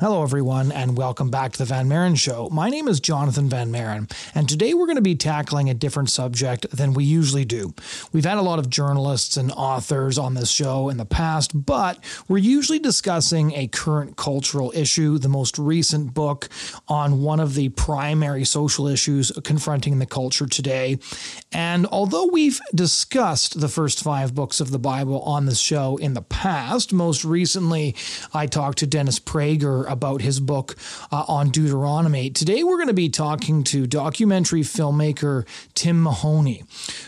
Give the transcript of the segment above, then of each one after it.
Hello, everyone, and welcome back to the Van Maren Show. My name is Jonathan Van Maren, and today we're going to be tackling a different subject than we usually do. We've had a lot of journalists and authors on this show in the past, but we're usually discussing a current cultural issue, the most recent book on one of the primary social issues confronting the culture today. And although we've discussed the first five books of the Bible on this show in the past, most recently I talked to Dennis Prager about his book uh, on Deuteronomy. Today, we're going to be talking to documentary filmmaker Tim Mahoney,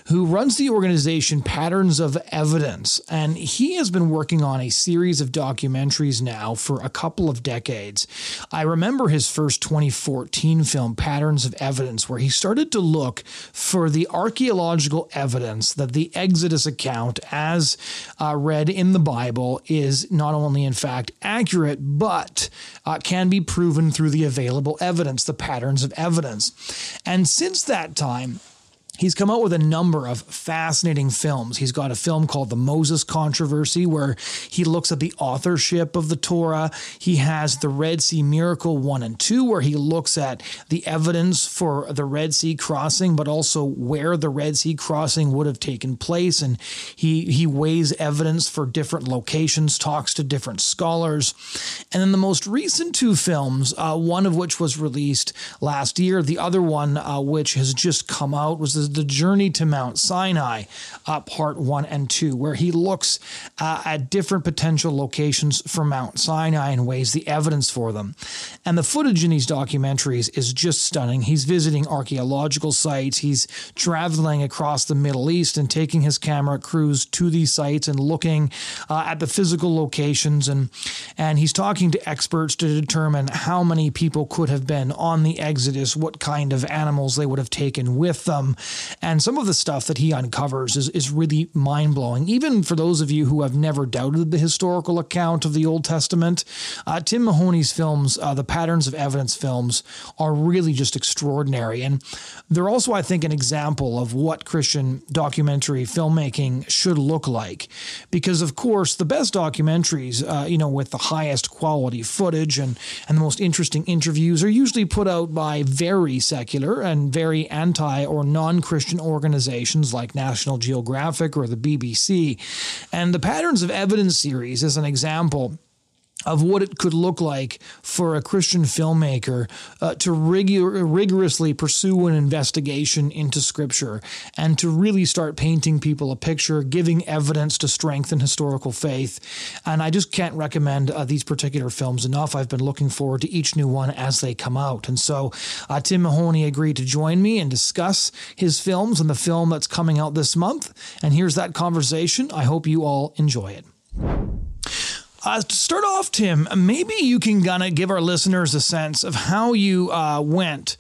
who runs the organization Patterns of Evidence. And he has been working on a series of documentaries now for a couple of decades. I remember his first 2014 film, Patterns of Evidence, where he started to look for the archaeological evidence that the Exodus account, as uh, read in the Bible, is not only in fact accurate, but uh, can be proven through the available evidence, the patterns of evidence. And since that time, He's come out with a number of fascinating films. He's got a film called The Moses Controversy, where he looks at the authorship of the Torah. He has The Red Sea Miracle 1 and 2, where he looks at the evidence for the Red Sea crossing, but also where the Red Sea crossing would have taken place. And he, he weighs evidence for different locations, talks to different scholars. And then the most recent two films, uh, one of which was released last year, the other one, uh, which has just come out, was the the Journey to Mount Sinai, uh, part one and two, where he looks uh, at different potential locations for Mount Sinai and weighs the evidence for them. And the footage in these documentaries is just stunning. He's visiting archaeological sites, he's traveling across the Middle East and taking his camera crews to these sites and looking uh, at the physical locations. And, and he's talking to experts to determine how many people could have been on the Exodus, what kind of animals they would have taken with them, and some of the stuff that he uncovers is, is really mind blowing. Even for those of you who have never doubted the historical account of the Old Testament, uh, Tim Mahoney's films, uh, the Patterns of Evidence films, are really just extraordinary. And they're also, I think, an example of what Christian documentary filmmaking should look like. Because, of course, the best documentaries, uh, you know, with the highest quality footage and, and the most interesting interviews are usually put out by very secular and very anti or non Christian organizations like National Geographic or the BBC. And the Patterns of Evidence series is an example of what it could look like for a Christian filmmaker uh, to rig- rigorously pursue an investigation into Scripture and to really start painting people a picture, giving evidence to strengthen historical faith. And I just can't recommend uh, these particular films enough. I've been looking forward to each new one as they come out. And so uh, Tim Mahoney agreed to join me and discuss his films and the film that's coming out this month. And here's that conversation. I hope you all enjoy it. Uh, to start off, Tim, maybe you can kind of give our listeners a sense of how you uh, went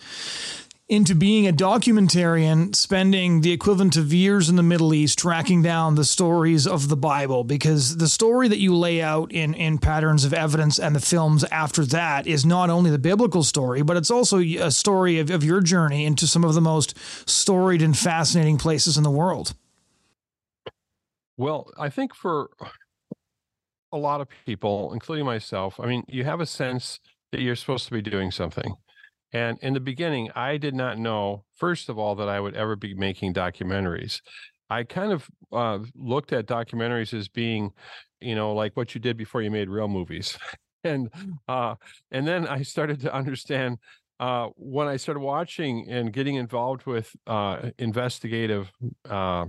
into being a documentarian, spending the equivalent of years in the Middle East tracking down the stories of the Bible, because the story that you lay out in, in Patterns of Evidence and the films after that is not only the biblical story, but it's also a story of, of your journey into some of the most storied and fascinating places in the world. Well, I think for a lot of people, including myself, I mean, you have a sense that you're supposed to be doing something. And in the beginning, I did not know, first of all, that I would ever be making documentaries. I kind of uh, looked at documentaries as being, you know, like what you did before you made real movies. and uh, and then I started to understand uh, when I started watching and getting involved with uh, investigative. Uh,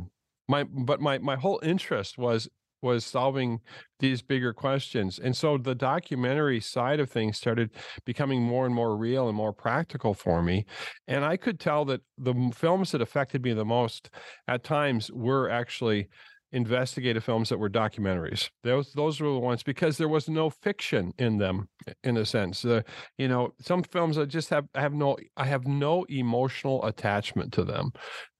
my but my my whole interest was was solving these bigger questions. And so the documentary side of things started becoming more and more real and more practical for me. And I could tell that the films that affected me the most at times were actually investigative films that were documentaries. Those those were the ones because there was no fiction in them in a sense. Uh, you know, some films I just have I have no I have no emotional attachment to them.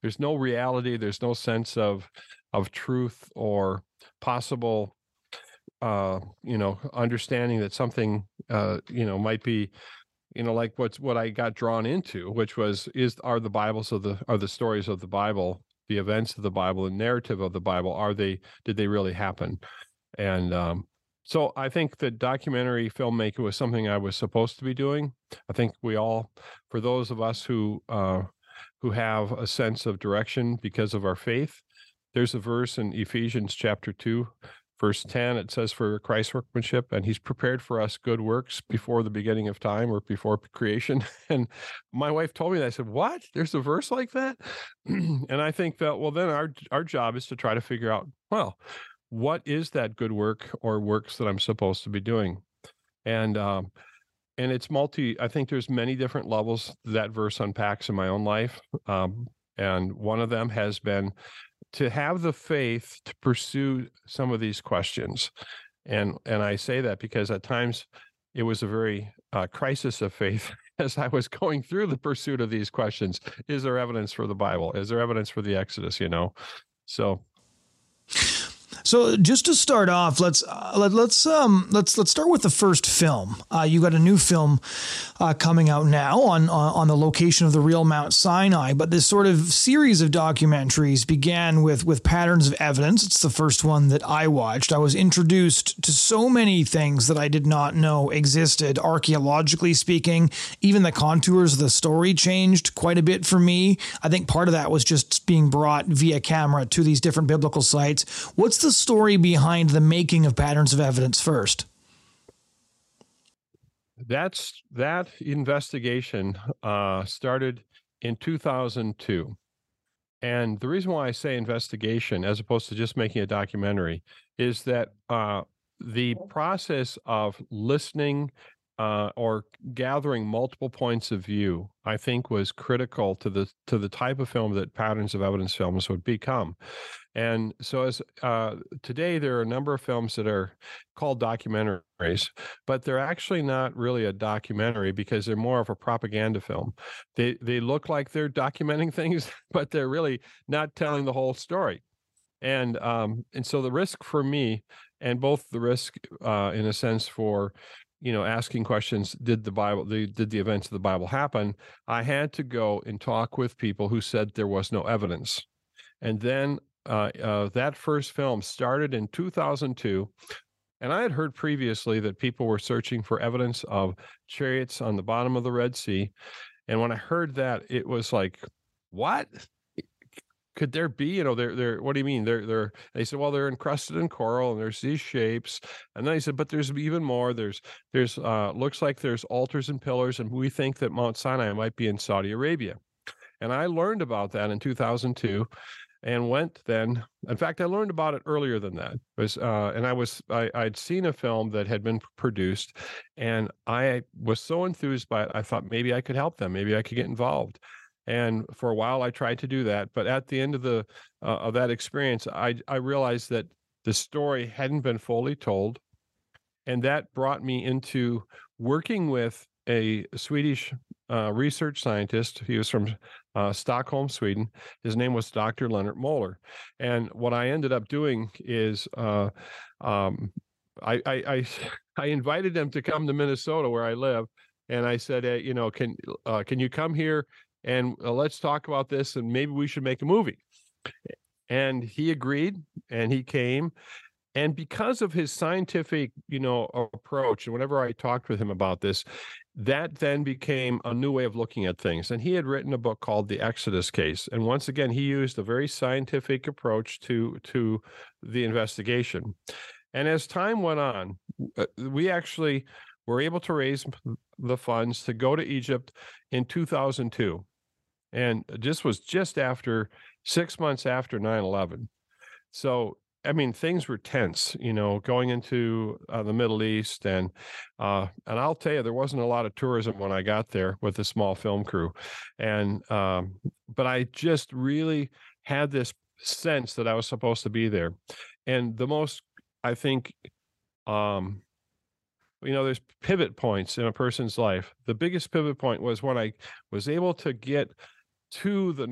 There's no reality, there's no sense of of truth or possible uh you know understanding that something uh you know might be you know like what's what i got drawn into which was is are the bibles of the are the stories of the bible the events of the bible the narrative of the bible are they did they really happen and um so I think that documentary filmmaking was something I was supposed to be doing. I think we all, for those of us who uh, who have a sense of direction because of our faith, there's a verse in Ephesians chapter two, verse 10 it says for christ's workmanship and he's prepared for us good works before the beginning of time or before creation. And my wife told me that i said what? There's a verse like that? And i think that well then our our job is to try to figure out well what is that good work or works that i'm supposed to be doing? And um and it's multi i think there's many different levels that verse unpacks in my own life um and one of them has been to have the faith to pursue some of these questions and and i say that because at times it was a very uh, crisis of faith as i was going through the pursuit of these questions. Is there evidence for the bible? Is there evidence for the exodus you know? So so just to start off, let's uh, let, us um let's let's start with the first film. Uh, you got a new film uh, coming out now on on the location of the real Mount Sinai, but this sort of series of documentaries began with with Patterns of Evidence. It's the first one that I watched. I was introduced to so many things that I did not know existed, archaeologically speaking. Even the contours of the story changed quite a bit for me. I think part of that was just being brought via camera to these different biblical sites. What's the story behind the making of Patterns of Evidence first? That's that investigation uh, started in 2002. And the reason why I say investigation as opposed to just making a documentary is that uh, the process of listening uh, or gathering multiple points of view, I think, was critical to the to the type of film that patterns of evidence films would become. And so, as uh, today, there are a number of films that are called documentaries, but they're actually not really a documentary because they're more of a propaganda film. They they look like they're documenting things, but they're really not telling the whole story. And um, and so the risk for me, and both the risk, uh, in a sense, for you know asking questions did the bible the, did the events of the bible happen i had to go and talk with people who said there was no evidence and then uh, uh, that first film started in 2002 and i had heard previously that people were searching for evidence of chariots on the bottom of the red sea and when i heard that it was like what? Could there be you know they're they're what do you mean? They're they're they said well they're encrusted in coral and there's these shapes and then he said but there's even more. There's there's uh looks like there's altars and pillars and we think that mount sinai might be in saudi arabia and i learned about that in 2002 and went then. In fact i learned about it earlier than that. It was uh, and i was I, i'd seen a film that had been produced and i was so enthused by it i thought maybe i could help them maybe i could get involved. And for a while i tried to do that but at the end of the uh, of that experience i i realized that the story hadn't been fully told and that brought me into working with a swedish uh, research scientist. He was from uh, stockholm sweden. His name was dr Lennart Moeller. and what i ended up doing is uh, um, I, I, I I invited him to come to Minnesota where I live, and I said, hey, you know, can uh, can you come here and uh, let's talk about this and maybe we should make a movie. And he agreed and he came. And because of his scientific you know approach and whenever i talked with him about this that then became a new way of looking at things and he had written a book called the exodus case and once again he used a very scientific approach to to the investigation. And as time went on uh, we actually were able to raise the funds to go to egypt in 2002 and this was just after six months after 9-11 so i mean things were tense you know going into uh, the middle east and uh, and i'll tell you there wasn't a lot of tourism when i got there with a small film crew. And um, but i just really had this sense that i was supposed to be there. And the most i think um you know there's pivot points in a person's life. The biggest pivot point was when i was able to get to the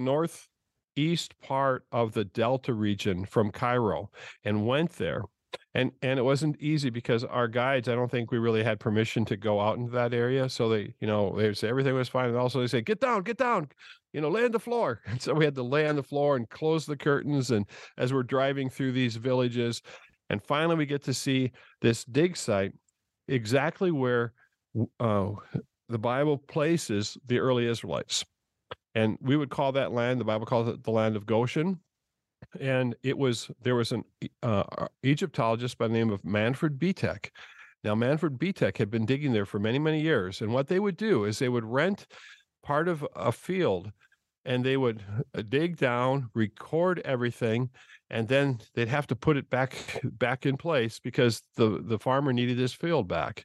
northeast part of the Delta region from Cairo and went there. And and it wasn't easy because our guides, I don't think we really had permission to go out into that area. So they, you know, they say everything was fine. And also they say, get down, get down, you know, lay on the floor. And so we had to lay on the floor and close the curtains. And as we're driving through these villages, And finally, we get to see this dig site exactly where uh, the Bible places the early Israelites. And we would call that land, the Bible calls it the land of Goshen. And it was, there was an uh, Egyptologist by the name of Manfred Bietak. Now, Manfred Bietak had been digging there for many, many years. And what they would do is they would rent part of a field and they would uh, dig down, record everything, and then they'd have to put it back back in place because the the farmer needed his field back.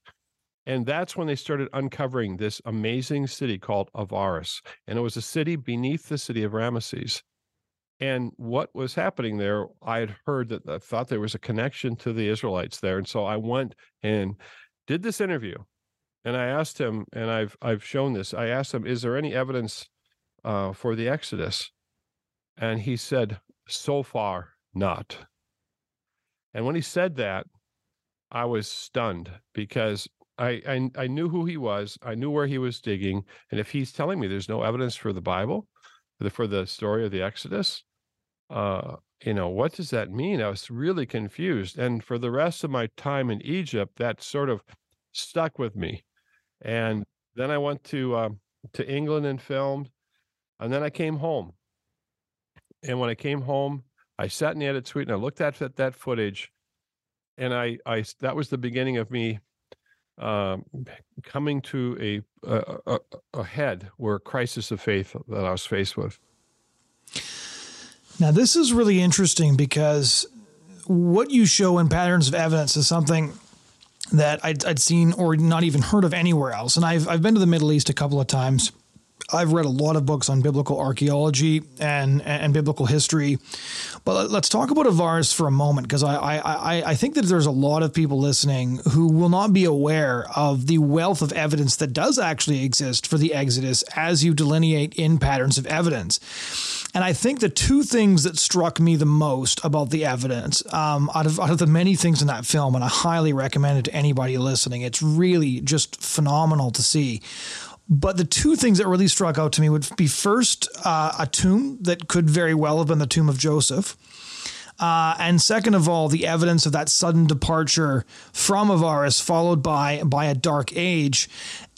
And that's when they started uncovering this amazing city called Avaris. And it was a city beneath the city of Ramesses. And what was happening there, I had heard that I thought there was a connection to the Israelites there. And so I went and did this interview. And I asked him, and I've I've shown this. I asked him, is there any evidence uh, for the Exodus? And he said, so far, not. And when he said that, I was stunned because I, I, I knew who he was. I knew where he was digging. And if he's telling me there's no evidence for the Bible, for the, for the story of the Exodus, uh, you know, what does that mean? I was really confused. And for the rest of my time in Egypt, that sort of stuck with me. And then I went to um, to England and filmed, and then I came home. And when I came home, I sat in the edit suite and I looked at that, that footage, and I, I that was the beginning of me um, coming to a, a, a, a head where a crisis of faith that I was faced with. Now, this is really interesting because what you show in patterns of evidence is something that I'd, I'd seen or not even heard of anywhere else. And I've, I've been to the Middle East a couple of times I've read a lot of books on biblical archaeology and, and biblical history, but let's talk about Avaris for a moment because I, I, I think that there's a lot of people listening who will not be aware of the wealth of evidence that does actually exist for the Exodus as you delineate in patterns of evidence. And I think the two things that struck me the most about the evidence, um, out of out of the many things in that film, and I highly recommend it to anybody listening, it's really just phenomenal to see but the two things that really struck out to me would be first uh, a tomb that could very well have been the tomb of Joseph. Uh, and second of all, the evidence of that sudden departure from Avaris, followed by by a dark age,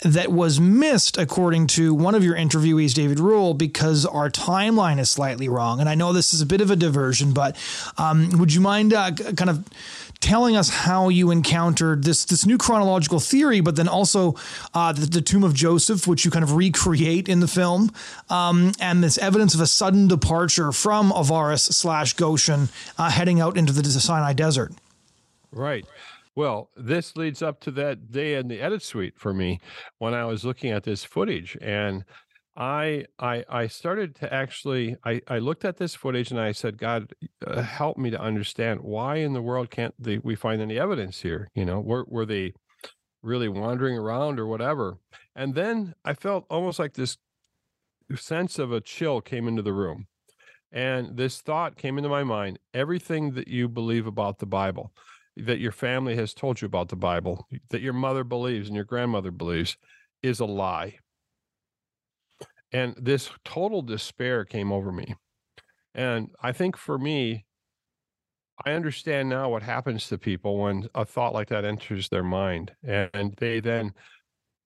that was missed, according to one of your interviewees, David Rohl, because our timeline is slightly wrong. And I know this is a bit of a diversion, but um, would you mind uh, kind of telling us how you encountered this this new chronological theory, but then also uh, the, the, tomb of Joseph, which you kind of recreate in the film, um, and this evidence of a sudden departure from Avaris slash Goshen, uh, heading out into the Sinai Desert. Right. Well, this leads up to that day in the edit suite for me when I was looking at this footage and I I I started to actually I I looked at this footage and I said, God, uh, help me to understand why in the world can't they, we find any evidence here? You know, were were they really wandering around or whatever? And then I felt almost like this sense of a chill came into the room, and this thought came into my mind: everything that you believe about the Bible, that your family has told you about the Bible, that your mother believes and your grandmother believes, is a lie and this total despair came over me. And I think for me, I understand now what happens to people when a thought like that enters their mind. And they then,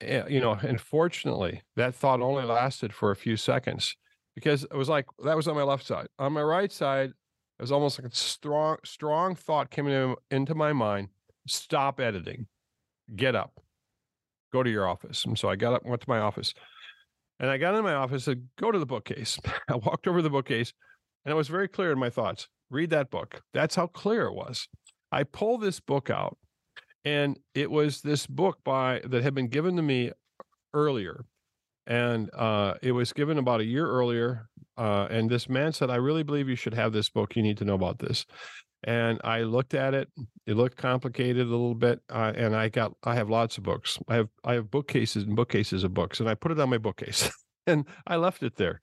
eh, you know, unfortunately, that thought only lasted for a few seconds because it was like that was on my left side. On my right side, it was almost like a strong, strong thought came into, into my mind stop editing, get up, go to your office. And so I got up, went to my office. And I got in my office and go to the bookcase. I walked over the bookcase and it was very clear in my thoughts. Read that book. That's how clear it was. I pull this book out and it was this book by that had been given to me earlier. And uh, it was given about a year earlier. Uh, and this man said, I really believe you should have this book. You need to know about this and I looked at it. It looked complicated a little bit, uh, and I got I have lots of books. I have I have bookcases and bookcases of books, and I put it on my bookcase, and I left it there.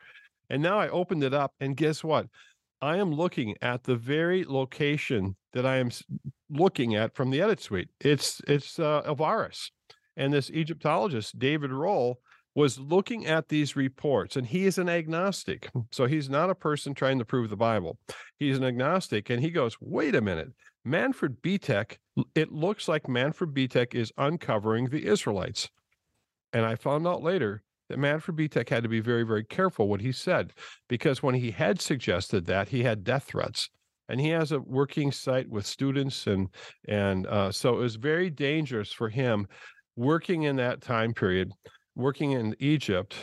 And now I opened it up, and guess what? I am looking at the very location that I am looking at from the edit suite. It's it's uh, Avaris, and this Egyptologist David Rohl was looking at these reports, and he is an agnostic. So he's not a person trying to prove the Bible. He's an agnostic, and he goes, wait a minute. Manfred Bietak, it looks like Manfred Bietak is uncovering the Israelites. And I found out later that Manfred Bietak had to be very, very careful what he said, because when he had suggested that, he had death threats. And he has a working site with students, and and uh, so it was very dangerous for him working in that time period, working in Egypt,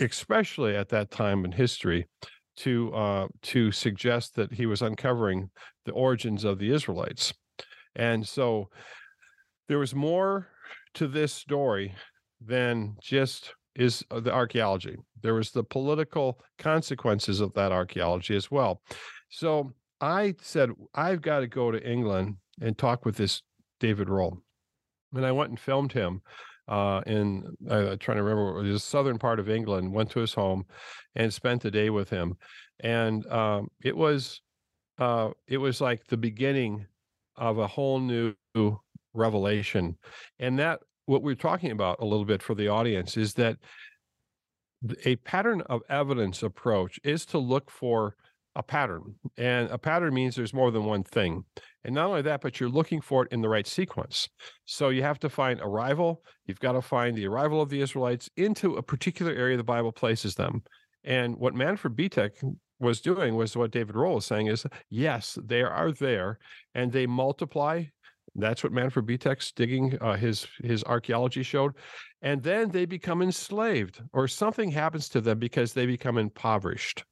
especially at that time in history, to uh, to suggest that he was uncovering the origins of the Israelites. And so there was more to this story than just is uh, the archaeology. There was the political consequences of that archaeology as well. So I said, I've got to go to England and talk with this David Rohl. And I went and filmed him uh, in, uh, trying to remember, the southern part of England, went to his home and spent the day with him. And um, it was, uh, it was like the beginning of a whole new revelation. And that what we're talking about a little bit for the audience is that a pattern of evidence approach is to look for a pattern. And a pattern means there's more than one thing. And not only that, but you're looking for it in the right sequence. So you have to find arrival. You've got to find the arrival of the Israelites into a particular area the Bible places them. And what Manfred Bietak was doing was what David Rohl is saying is yes, they are there and they multiply that's what Manfred Bietak's digging uh, his his archaeology showed, and then they become enslaved, or something happens to them because they become impoverished,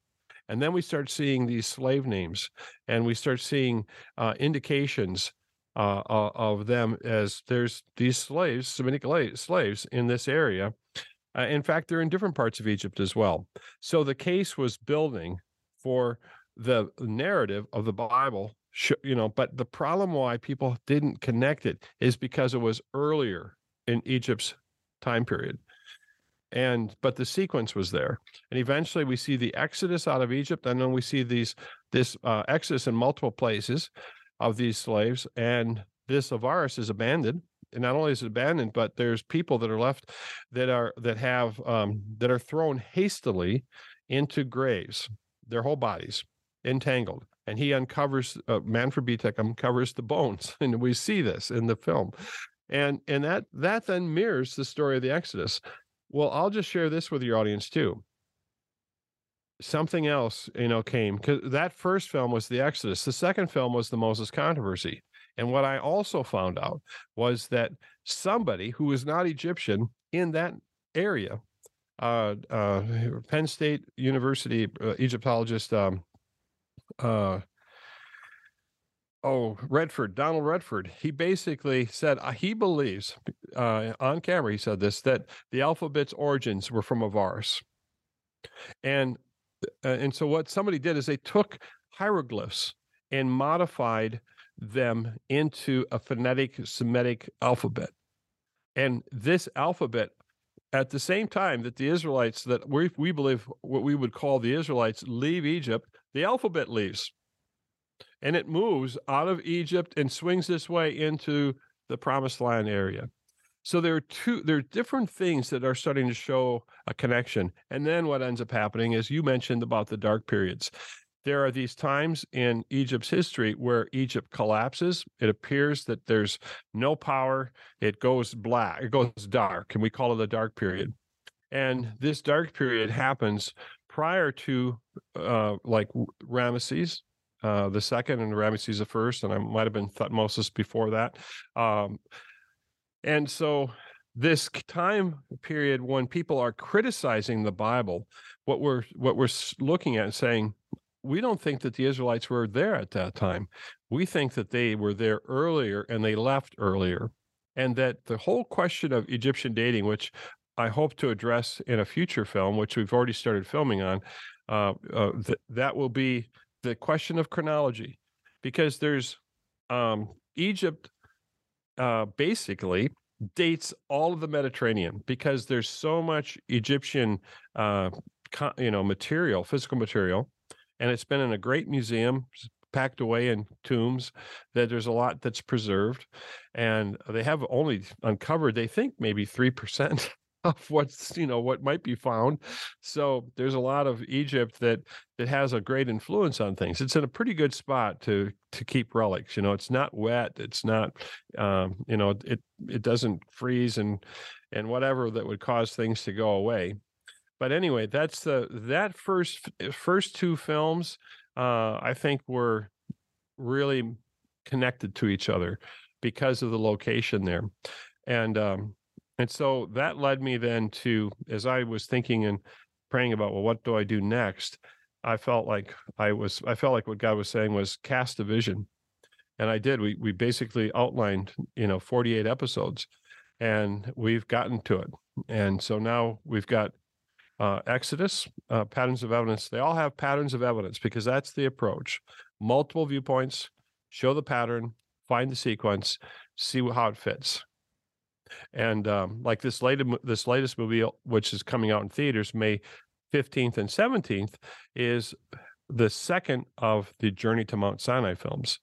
and then we start seeing these slave names, and we start seeing uh, indications uh, of them as there's these slaves, Semitic slaves in this area. Uh, in fact, they're in different parts of Egypt as well. So the case was building for the narrative of the Bible you know, but the problem why people didn't connect it is because it was earlier in Egypt's time period. And but the sequence was there, and eventually we see the exodus out of Egypt, and then we see these this uh, exodus in multiple places of these slaves, and this Avaris is abandoned. And not only is it abandoned, but there's people that are left that are that have um, that are thrown hastily into graves, their whole bodies entangled and he uncovers uh, Manfred Bietak uncovers the bones, and we see this in the film, and and that that then mirrors the story of the Exodus. Well, I'll just share this with your audience too. Something else, you know, came because that first film was the Exodus. The second film was the Moses controversy. And what I also found out was that somebody who was not Egyptian in that area, uh, uh, Penn State University uh, Egyptologist um, uh, oh redford donald redford he basically said uh, he believes uh, on camera he said this that the alphabet's origins were from avaris and uh, and so what somebody did is they took hieroglyphs and modified them into a phonetic semitic alphabet and this alphabet at the same time that the Israelites, that we, we believe what we would call the Israelites, leave Egypt, the alphabet leaves. And it moves out of Egypt and swings this way into the promised land area. So there are two there are different things that are starting to show a connection. And then what ends up happening is you mentioned about the dark periods there are these times in Egypt's history where Egypt collapses. It appears that there's no power. It goes black, it goes dark, and we call it the dark period. And this dark period happens prior to uh, like Ramesses uh, the second and Ramesses the first, and I might have been Thutmosis before that. Um, and so this time period when people are criticizing the Bible, what we're what we're looking at and saying, we don't think that the Israelites were there at that time. We think that they were there earlier and they left earlier. And that the whole question of Egyptian dating, which I hope to address in a future film, which we've already started filming on, uh, uh, th- that will be the question of chronology. Because there's um, Egypt uh, basically dates all of the Mediterranean because there's so much Egyptian, uh, co- you know, material, physical material and it's been in a great museum packed away in tombs that there's a lot that's preserved and they have only uncovered they think maybe 3% of what's you know what might be found. So there's a lot of egypt that that has a great influence on things. It's in a pretty good spot to to keep relics you know it's not wet it's not um you know it it doesn't freeze and and whatever that would cause things to go away. But anyway that's the that first first two films uh i think were really connected to each other because of the location there. And um and so that led me then to, as I was thinking and praying about, well, what do I do next? I felt like I was, I felt like what God was saying was cast a vision. And I did. We we basically outlined, you know, 48 episodes and we've gotten to it. And so now we've got uh, Exodus, uh, patterns of evidence. They all have patterns of evidence because that's the approach. Multiple viewpoints, show the pattern, find the sequence, see how it fits. And um, like this latest this latest movie, which is coming out in theaters May 15th and 17th, is the second of the Journey to Mount Sinai films.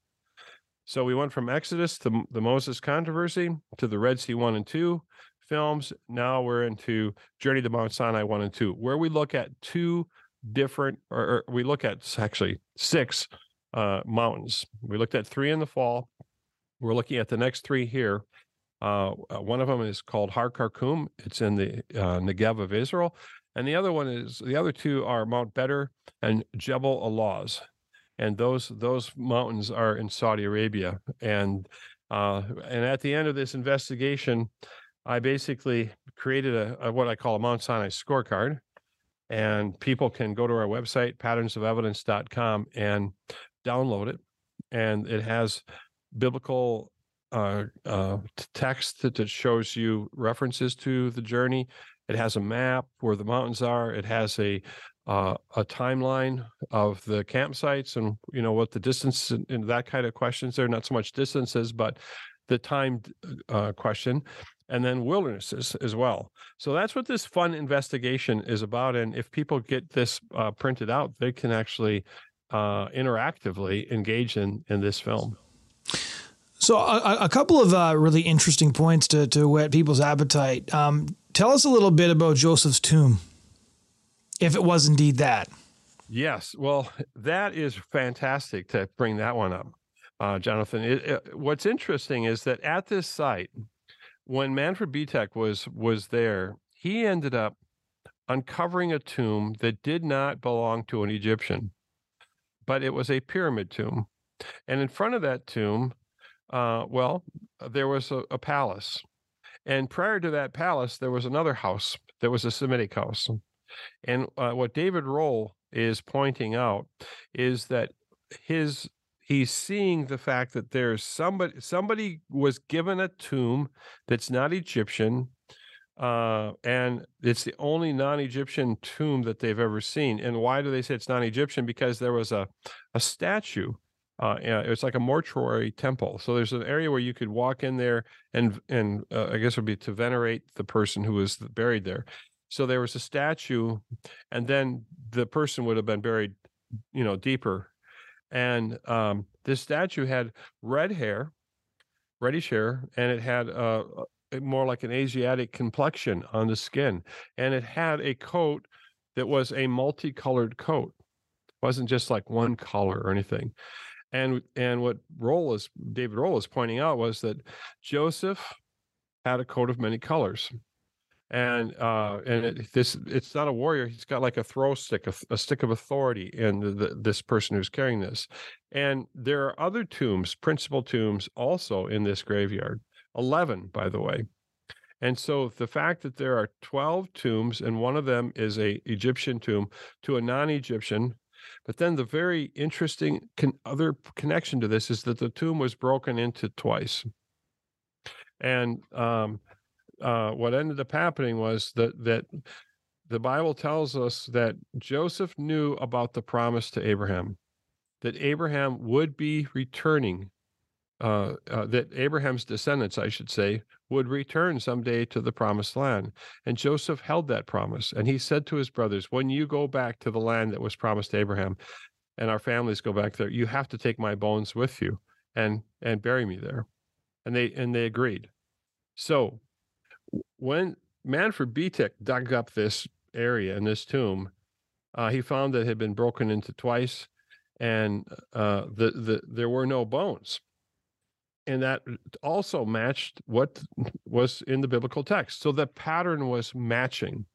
So we went from Exodus to the Moses controversy to the Red Sea 1 and 2 films. Now we're into Journey to Mount Sinai 1 and 2, where we look at two different, or, or we look at actually six uh, mountains. We looked at three in the fall. We're looking at the next three here. Uh, uh, one of them is called Har Karkum. It's in the uh, Negev of Israel, and the other one is the other two are Mount Bedr and Jebel al-Lawz, and those those mountains are in Saudi Arabia. And uh, and at the end of this investigation, I basically created a, a what I call a Mount Sinai scorecard, and people can go to our website patternsofevidence.com and download it, and it has biblical uh, uh, text that, that shows you references to the journey. It has a map where the mountains are. It has a uh, a timeline of the campsites and you know what the distance and, and that kind of questions. They're not so much distances, but the time uh, question, and then wildernesses as well. So that's what this fun investigation is about. And if people get this uh, printed out, they can actually uh, interactively engage in in this film. So, a, a couple of uh, really interesting points to, to whet people's appetite. Um, tell us a little bit about Joseph's tomb, if it was indeed that. Yes. Well, that is fantastic to bring that one up, uh, Jonathan. It, it, what's interesting is that at this site, when Manfred Bietak was was there, he ended up uncovering a tomb that did not belong to an Egyptian, but it was a pyramid tomb. And in front of that tomb uh, well, there was a, a palace. And prior to that palace, there was another house that was a Semitic house. And uh, what David Rohl is pointing out is that his he's seeing the fact that there's somebody somebody was given a tomb that's not Egyptian, uh, and it's the only non-Egyptian tomb that they've ever seen. And why do they say it's non-Egyptian? Because there was a a statue uh, it's like a mortuary temple. So there's an area where you could walk in there and and uh, I guess it would be to venerate the person who was buried there. So there was a statue, and then the person would have been buried, you know, deeper. And um, this statue had red hair, reddish hair, and it had uh, more like an Asiatic complexion on the skin, and it had a coat that was a multicolored coat. It wasn't just like one color or anything. And and what Rohl is David Rohl is pointing out was that Joseph had a coat of many colors. And uh, and it, this it's not a warrior. He's got like a throw stick, a, a stick of authority in the, the, this person who's carrying this. And there are other tombs, principal tombs, also in this graveyard. Eleven, by the way. And so the fact that there are 12 tombs and one of them is a Egyptian tomb to a non-Egyptian but then the very interesting con- other connection to this is that the tomb was broken into twice. And um, uh, what ended up happening was that that the Bible tells us that Joseph knew about the promise to Abraham, that Abraham would be returning uh, uh, that Abraham's descendants, I should say, would return someday to the promised land. And Joseph held that promise. And he said to his brothers, When you go back to the land that was promised Abraham, and our families go back there, you have to take my bones with you and and bury me there. And they and they agreed. So when Manfred Bietak dug up this area and this tomb, uh, he found that it had been broken into twice, and uh, the the there were no bones, and that also matched what was in the biblical text. So the pattern was matching,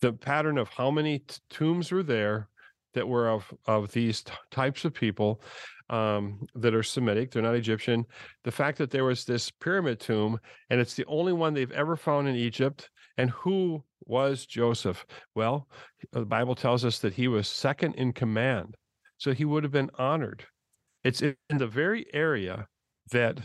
the pattern of how many t- tombs were there that were of of these t- types of people um, that are Semitic, they're not Egyptian. The fact that there was this pyramid tomb, and it's the only one they've ever found in Egypt. And who was Joseph? Well, the Bible tells us that he was second in command, so he would have been honored. It's in the very area that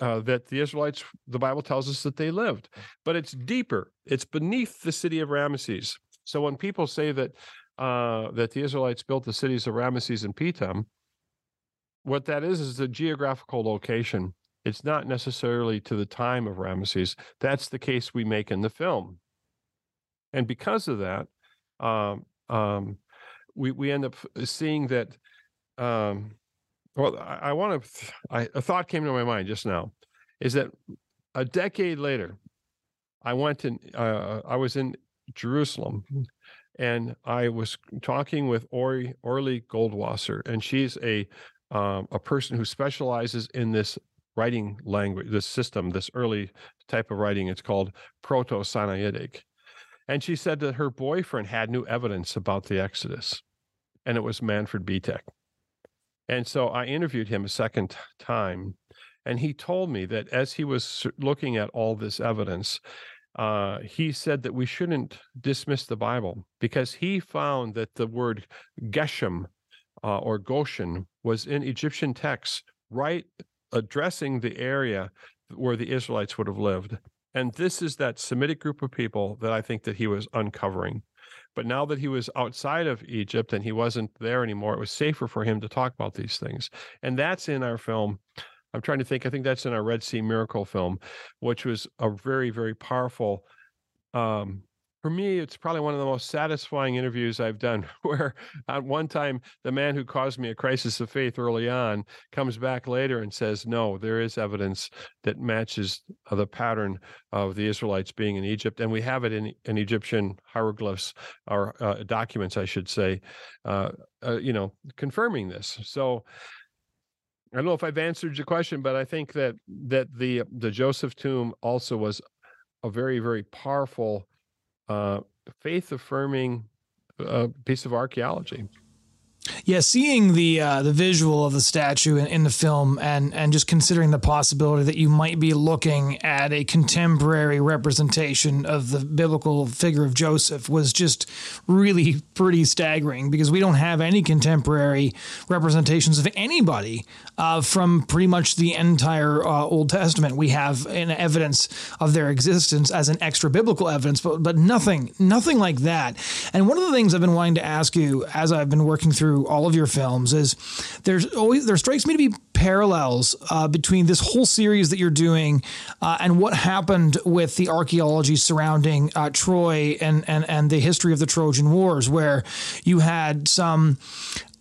uh, that the Israelites, the Bible tells us that they lived, but it's deeper. It's beneath the city of Ramesses. So when people say that uh, that the Israelites built the cities of Ramesses and Pithom, what that is is a geographical location. It's not necessarily to the time of Ramesses. That's the case we make in the film. And because of that, um, um, we, we end up seeing that. Um, well, I, I want to, I, a thought came to my mind just now is that a decade later, I went and uh, I was in Jerusalem and I was talking with Ori Orly Goldwasser, and she's a um, a person who specializes in this writing language, this system, this early type of writing. It's called Proto Sinaitic. And she said that her boyfriend had new evidence about the Exodus, and it was Manfred Bietak. And so I interviewed him a second time, and he told me that as he was looking at all this evidence, uh, he said that we shouldn't dismiss the Bible because he found that the word Geshem uh, or Goshen was in Egyptian texts, right addressing the area where the Israelites would have lived. And this is that Semitic group of people that I think that he was uncovering. But now that he was outside of Egypt and he wasn't there anymore, it was safer for him to talk about these things. And that's in our film. I'm trying to think, I think that's in our Red Sea Miracle film, which was a very, very powerful um, for me, it's probably one of the most satisfying interviews I've done. Where at one time, the man who caused me a crisis of faith early on comes back later and says, No, there is evidence that matches the pattern of the Israelites being in Egypt. And we have it in, in Egyptian hieroglyphs or uh, documents, I should say, uh, uh, you know, confirming this. So, I don't know if I've answered your question, but I think that that the the Joseph tomb also was a very very powerful uh, faith affirming uh, piece of archaeology. Yeah, seeing the uh, the visual of the statue in, in, the film, and and just considering the possibility that you might be looking at a contemporary representation of the biblical figure of Joseph was just really pretty staggering because we don't have any contemporary representations of anybody uh, from pretty much the entire uh, Old Testament. We have an evidence of their existence as an extra biblical evidence, but but nothing nothing like that. And one of the things I've been wanting to ask you as I've been working through all of your films is there's always there strikes me to be parallels uh, between this whole series that you're doing uh, and what happened with the archaeology surrounding uh, Troy and, and and the history of the Trojan Wars, where you had some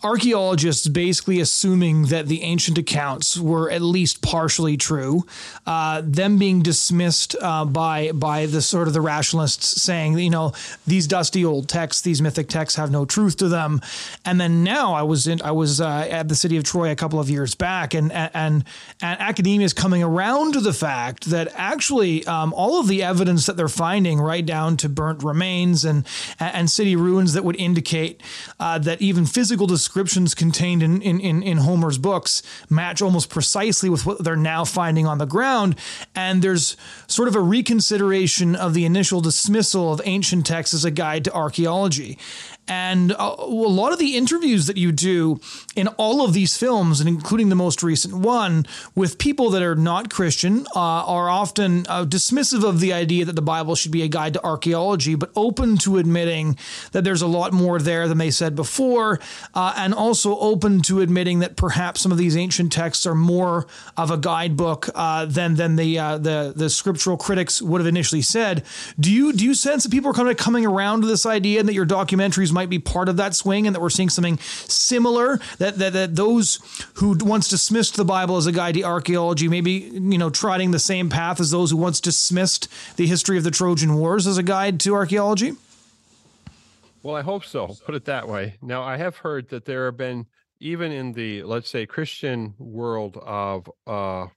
archaeologists basically assuming that the ancient accounts were at least partially true, uh, them being dismissed uh, by by the sort of the rationalists saying, you know, these dusty old texts, these mythic texts have no truth to them. And then now I was in, I was uh, at the city of Troy a couple of years back, and and and academia is coming around to the fact that actually um, all of the evidence that they're finding, right down to burnt remains and and city ruins that would indicate uh, that even physical descriptions descriptions contained in, in, in, in Homer's books match almost precisely with what they're now finding on the ground. And there's sort of a reconsideration of the initial dismissal of ancient texts as a guide to archaeology. And uh, a lot of the interviews that you do in all of these films, and including the most recent one, with people that are not Christian, uh, are often uh, dismissive of the idea that the Bible should be a guide to archaeology, but open to admitting that there's a lot more there than they said before, uh, and also open to admitting that perhaps some of these ancient texts are more of a guidebook uh, than than the uh, the the scriptural critics would have initially said. Do you do you sense that people are kind of coming around to this idea and that your documentaries might might be part of that swing and that we're seeing something similar that, that, that those who once dismissed the Bible as a guide to archaeology, maybe, you know, trotting the same path as those who once dismissed the history of the Trojan Wars as a guide to archaeology? Well, I hope so. Put it that way. Now, I have heard that there have been even in the let's say Christian world of uh,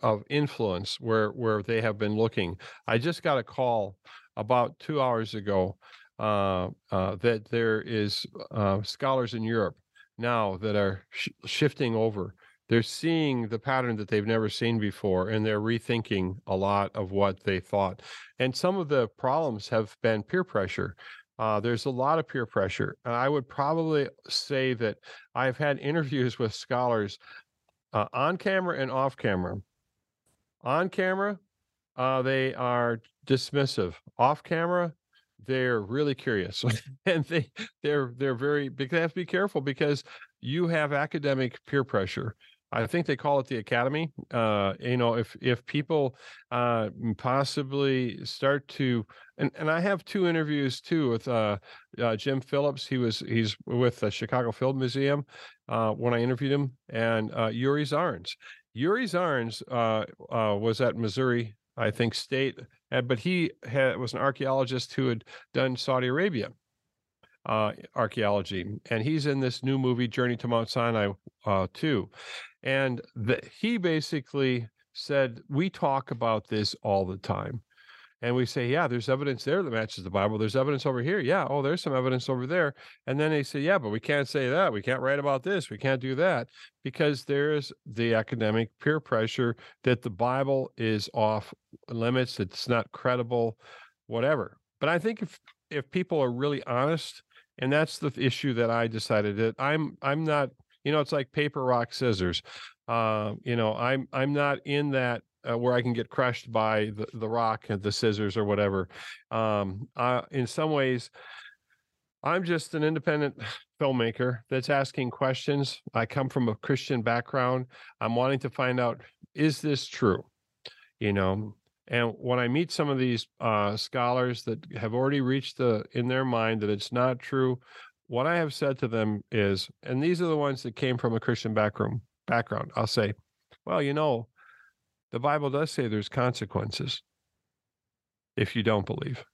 of influence where where they have been looking. I just got a call about two hours ago uh, uh, that there is uh, scholars in Europe now that are sh- shifting over. They're seeing the pattern that they've never seen before, and they're rethinking a lot of what they thought. And some of the problems have been peer pressure. Uh, there's a lot of peer pressure. And I would probably say that I've had interviews with scholars uh, on camera and off camera. On camera, uh, they are dismissive. Off camera, they're really curious, and they they're they're very. They have to be careful because you have academic peer pressure. I think they call it the academy. Uh, you know, if if people uh, possibly start to, and, and I have two interviews too with uh, uh Jim Phillips. He was he's with the Chicago Field Museum uh, when I interviewed him, and uh, Juris Zarins. Juris Zarins was at Missouri, I think, State, but he had, was an archaeologist who had done Saudi Arabia uh, archaeology, and he's in this new movie, Journey to Mount Sinai, uh, too. And the, he basically said, We talk about this all the time. And we say, Yeah, there's evidence there that matches the Bible. There's evidence over here. Yeah. Oh, there's some evidence over there. And then they say, Yeah, but we can't say that. We can't write about this. We can't do that because there's the academic peer pressure that the Bible is off limits, it's not credible, whatever. But I think if if people are really honest, and that's the issue that I decided that I'm I'm not you know, it's like paper, rock, scissors. Uh, you know, I'm I'm not in that uh, where I can get crushed by the, the rock and the scissors or whatever. Um, uh, in some ways, I'm just an independent filmmaker that's asking questions. I come from a Christian background. I'm wanting to find out is this true? You know, and when I meet some of these uh, scholars that have already reached the in their mind that it's not true, what I have said to them is, and these are the ones that came from a Christian background. Background. I'll say, well, you know, the Bible does say there's consequences if you don't believe.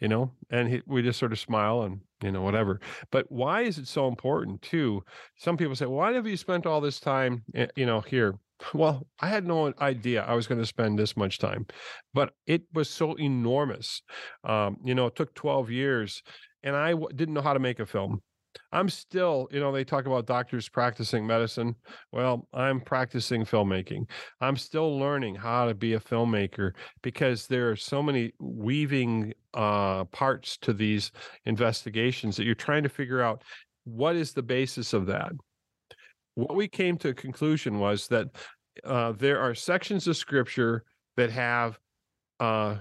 You know, and he, we just sort of smile and you know whatever. But why is it so important too? Some people say, why have you spent all this time, eh, you know, here? Well, I had no idea I was going to spend this much time, but it was so enormous. Um, you know, it took 12 years and I w- didn't know how to make a film. I'm still, you know, they talk about doctors practicing medicine. Well, I'm practicing filmmaking. I'm still learning how to be a filmmaker because there are so many weaving uh, parts to these investigations that you're trying to figure out what is the basis of that. What we came to a conclusion was that uh, there are sections of scripture that have uh,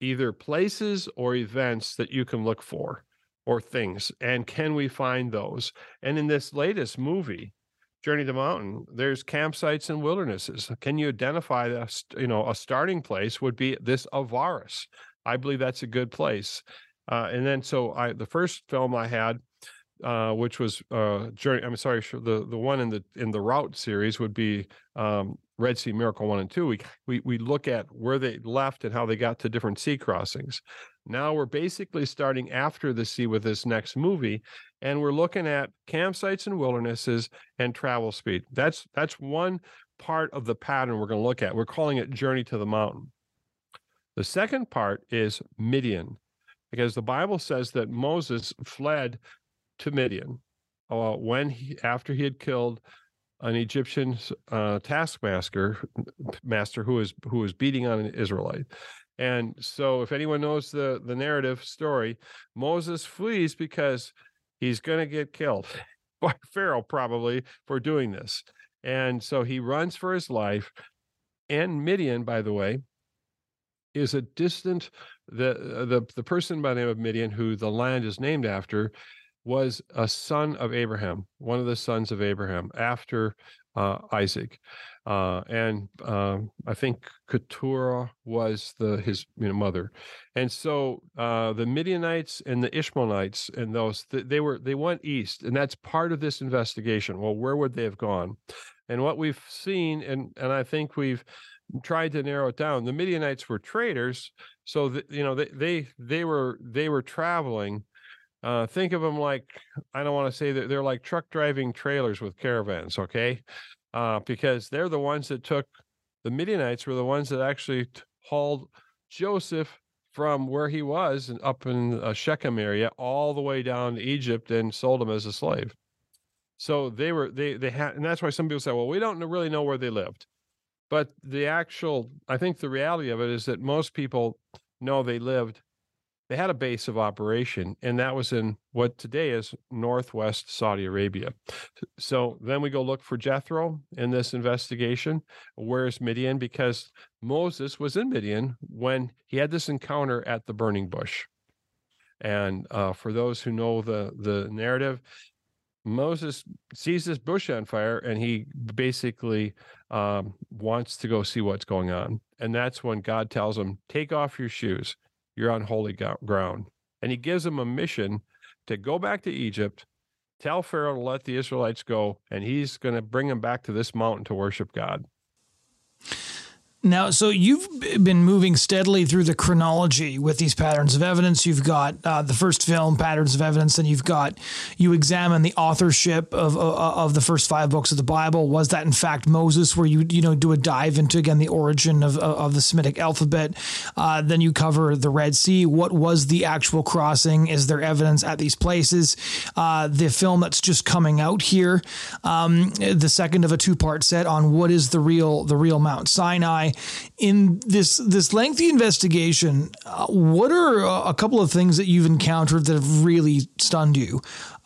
either places or events that you can look for or things and can we find those? And in this latest movie journey to the mountain there's campsites and wildernesses. Can you identify that you know a starting place would be this avaris? I believe that's a good place. Uh, and then so i the first film i had uh, which was uh, journey. I'm sorry, the the one in the in the route series would be um, Red Sea Miracle one and two. We we we look at where they left and how they got to different sea crossings. Now we're basically starting after the sea with this next movie, and we're looking at campsites and wildernesses and travel speed. That's that's one part of the pattern we're going to look at. We're calling it Journey to the Mountain. The second part is Midian, because the Bible says that Moses fled to Midian uh, when he after he had killed an Egyptian uh, taskmaster master who was who was beating on an Israelite. And so, if anyone knows the the narrative story, Moses flees because he's going to get killed by Pharaoh probably for doing this. And so he runs for his life. And Midian, by the way, is a distant the the the person by the name of Midian, who the land is named after, was a son of Abraham, one of the sons of Abraham after uh, Isaac, uh, and um, I think Keturah was the his you know, mother, and so uh, the Midianites and the Ishmaelites and those they were they went east, and that's part of this investigation. Well, where would they have gone? And what we've seen, and and I think we've tried to narrow it down. The Midianites were traders, so that you know they they they were they were traveling. Uh, think of them like I don't want to say that they're like truck driving trailers with caravans, okay? Uh, because they're the ones that took the Midianites were the ones that actually hauled Joseph from where he was and up in a Shechem area all the way down to Egypt and sold him as a slave. So they were they they had, and that's why some people say, well, we don't really know where they lived. But the actual, I think the reality of it is that most people know they lived, they had a base of operation, and that was in what today is northwest Saudi Arabia. So then we go look for Jethro in this investigation. Where's Midian? Because Moses was in Midian when he had this encounter at the burning bush. And uh, for those who know the the narrative, Moses sees this bush on fire and he basically um, wants to go see what's going on. And that's when God tells him, Take off your shoes. You're on holy ground. And he gives him a mission to go back to Egypt, tell Pharaoh to let the Israelites go, and he's going to bring them back to this mountain to worship God. Now, so you've been moving steadily through the chronology with these patterns of evidence. You've got uh, the first film, Patterns of Evidence, and you've got you examine the authorship of, of, of the first five books of the Bible. Was that in fact Moses? Where you you know do a dive into again the origin of of the Semitic alphabet? Uh, then you cover the Red Sea. What was the actual crossing? Is there evidence at these places? Uh, the film that's just coming out here, um, the second of a two part set on what is the real the real Mount Sinai in this this lengthy investigation, uh, what are a couple of things that you've encountered that have really stunned you?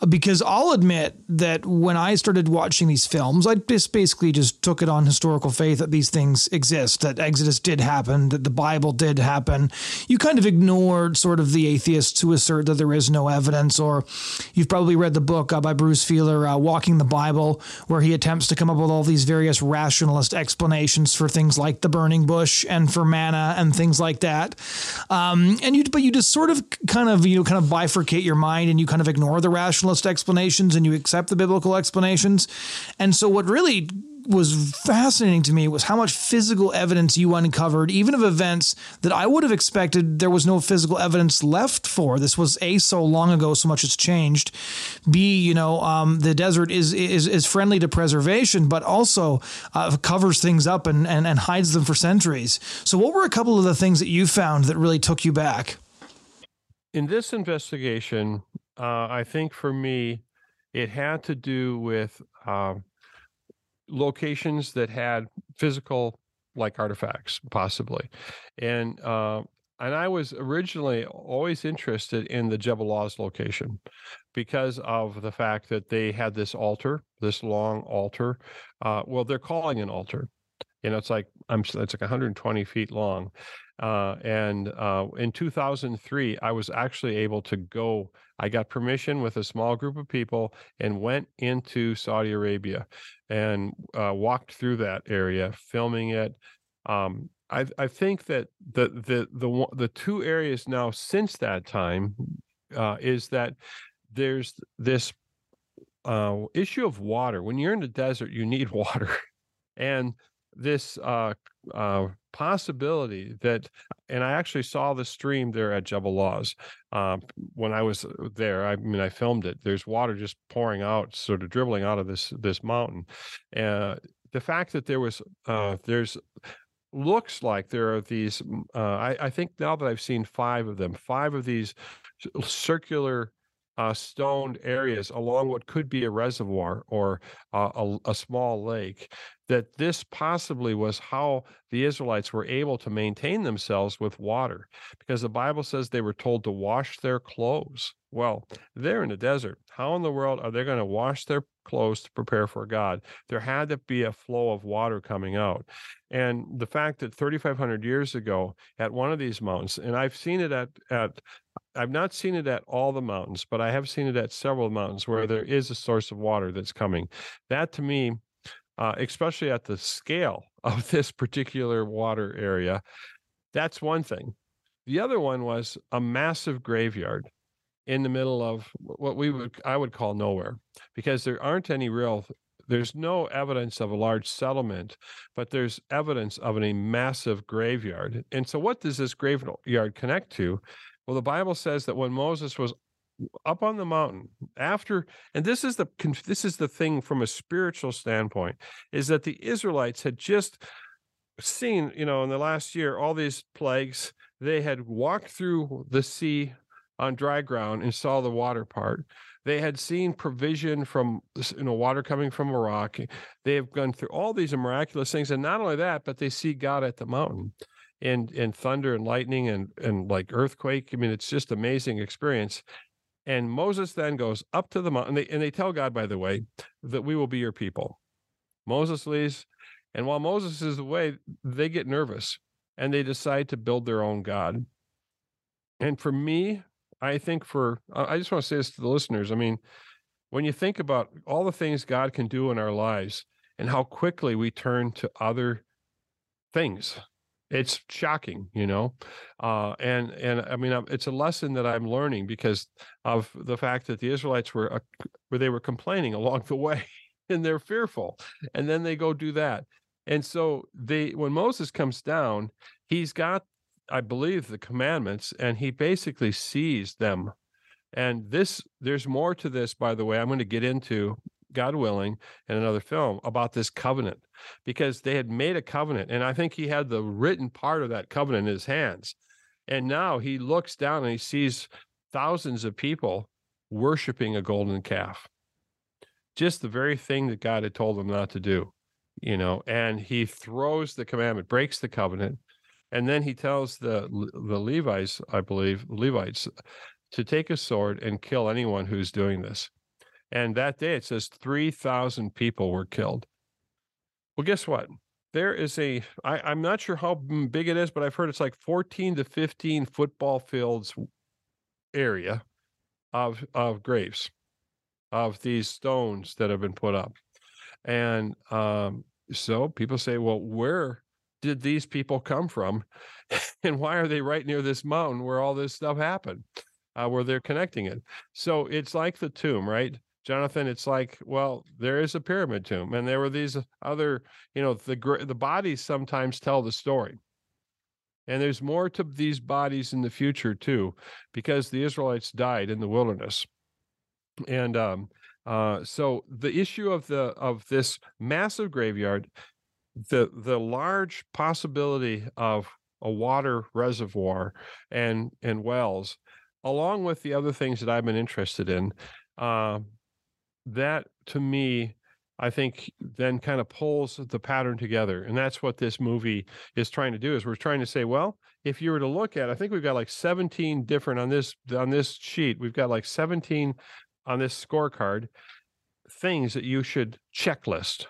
because I'll admit that when I started watching these films, I just basically just took it on historical faith that these things exist, that Exodus did happen, that the Bible did happen. You kind of ignored sort of the atheists who assert that there is no evidence, or you've probably read the book uh, by Bruce Feiler, uh, Walking the Bible, where he attempts to come up with all these various rationalist explanations for things like the burning bush and for mana and things like that. Um, and you, but you just sort of kind of you know kind of bifurcate your mind and you kind of ignore the rationalist explanations and you accept the biblical explanations. And so, what really was fascinating to me was how much physical evidence you uncovered, even of events that I would have expected there was no physical evidence left for. This was a so long ago, so much has changed. B, you know, um, the desert is is is friendly to preservation, but also uh, covers things up and, and and hides them for centuries. So, what were a couple of the things that you found that really took you back? In this investigation, uh, I think for me, it had to do with uh, locations that had physical like artifacts, possibly, and uh, and I was originally always interested in the Jebel al-Lawz location because of the fact that they had this altar, this long altar. Uh, well, they're calling an altar. You know, it's like I'm. It's like 120 feet long, uh, and uh, in 2003, I was actually able to go. I got permission with a small group of people and went into Saudi Arabia and uh, walked through that area, filming it. Um, I, I think that the the the the two areas now since that time uh, is that there's this uh, issue of water. When you're in the desert, you need water, and this uh, uh, possibility that, and I actually saw the stream there at Jebel al-Lawz um, when I was uh, there. I mean, I filmed it. There's water just pouring out, sort of dribbling out of this this mountain. Uh, the fact that there was uh, there's looks like there are these. Uh, I, I think now that I've seen five of them, five of these circular uh, stoned areas along what could be a reservoir or uh, a, a, small lake, that this possibly was how the Israelites were able to maintain themselves with water, because the Bible says they were told to wash their clothes. Well, they're in the desert. How in the world are they going to wash their clothes to prepare for God? There had to be a flow of water coming out. And the fact that 3,500 years ago at one of these mountains, and I've seen it at, at I've not seen it at all the mountains, but I have seen it at several mountains where there is a source of water that's coming. That to me uh, especially at the scale of this particular water area. That's one thing. The other one was a massive graveyard in the middle of what we would I would call nowhere because there aren't any real there's no evidence of a large settlement, but there's evidence of a massive graveyard. And so what does this graveyard connect to? Well, the Bible says that when Moses was up on the mountain after and this is the this is the thing from a spiritual standpoint is that the Israelites had just seen, you know, in the last year all these plagues, they had walked through the sea on dry ground and saw the water part. They had seen provision from you know water coming from a rock. They have gone through all these miraculous things, and not only that, but they see God at the mountain, and and thunder and lightning and and like earthquake. I mean, it's just amazing experience. And Moses then goes up to the mountain, and they, and they tell God, by the way, that we will be your people. Moses leaves, and while Moses is away, they get nervous and they decide to build their own God. And for me, I think for I just want to say this to the listeners. I mean, when you think about all the things God can do in our lives and how quickly we turn to other things, it's shocking, you know. Uh, and and I mean, it's a lesson that I'm learning because of the fact that the Israelites were uh, where they were complaining along the way, and they're fearful, and then they go do that. And so they, when Moses comes down, he's got I believe, the commandments, and he basically sees them. And this, there's more to this, by the way. I'm going to get into, God willing, in another film about this covenant because they had made a covenant. And I think he had the written part of that covenant in his hands. And now he looks down and he sees thousands of people worshiping a golden calf. Just the very thing that God had told them not to do, you know, and he throws the commandment, breaks the covenant, and then he tells the the Levites, I believe, Levites, to take a sword and kill anyone who's doing this. And that day it says 3,000 people were killed. Well, guess what? There is a, I, I'm not sure how big it is, but I've heard it's like 14 to 15 football fields area of of graves of these stones that have been put up. And um, so people say, well, where did these people come from? and why are they right near this mountain where all this stuff happened, uh, where they're connecting it? So it's like the tomb, right? Jonathan, it's like, well, there is a pyramid tomb, and there were these other, you know, the the bodies sometimes tell the story, and there's more to these bodies in the future too, because the Israelites died in the wilderness, and um, uh, so the issue of the of this massive graveyard the the large possibility of a water reservoir and and wells, along with the other things that I've been interested in, uh, that to me, I think then kind of pulls the pattern together, and that's what this movie is trying to do. Is we're trying to say, well, if you were to look at, I think we've got like 17 different on this on this sheet. We've got like 17 on this scorecard things that you should checklist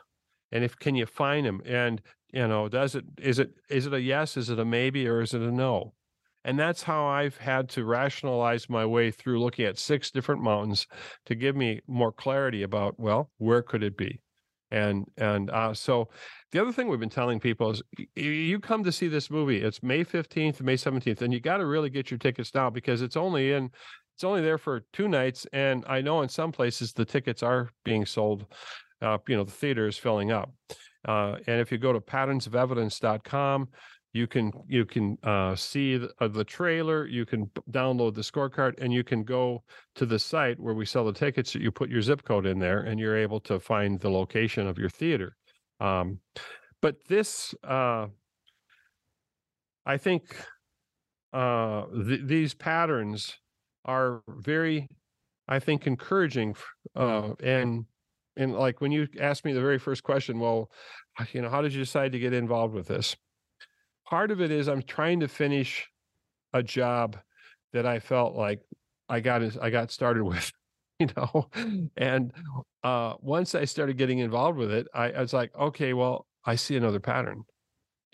and if can you find them and you know does it is it is it a yes is it a maybe or is it a no and that's how i've had to rationalize my way through looking at six different mountains to give me more clarity about well where could it be and and uh, so the other thing we've been telling people is you come to see this movie it's may 15th may 17th and you got to really get your tickets now because it's only in it's only there for two nights and i know in some places the tickets are being sold uh, you know, the theater is filling up. Uh, and if you go to patternsofevidence.com, you can you can uh, see the, uh, the, trailer you can download the scorecard and you can go to the site where we sell the tickets you put your zip code in there and you're able to find the location of your theater um, but this uh, i think uh, th- these patterns are very i think encouraging uh, and and like when you asked me the very first question, well, you know, how did you decide to get involved with this? Part of it is I'm trying to finish a job that I felt like I got I got started with, you know, and uh, once I started getting involved with it, I, I was like, okay, well, I see another pattern.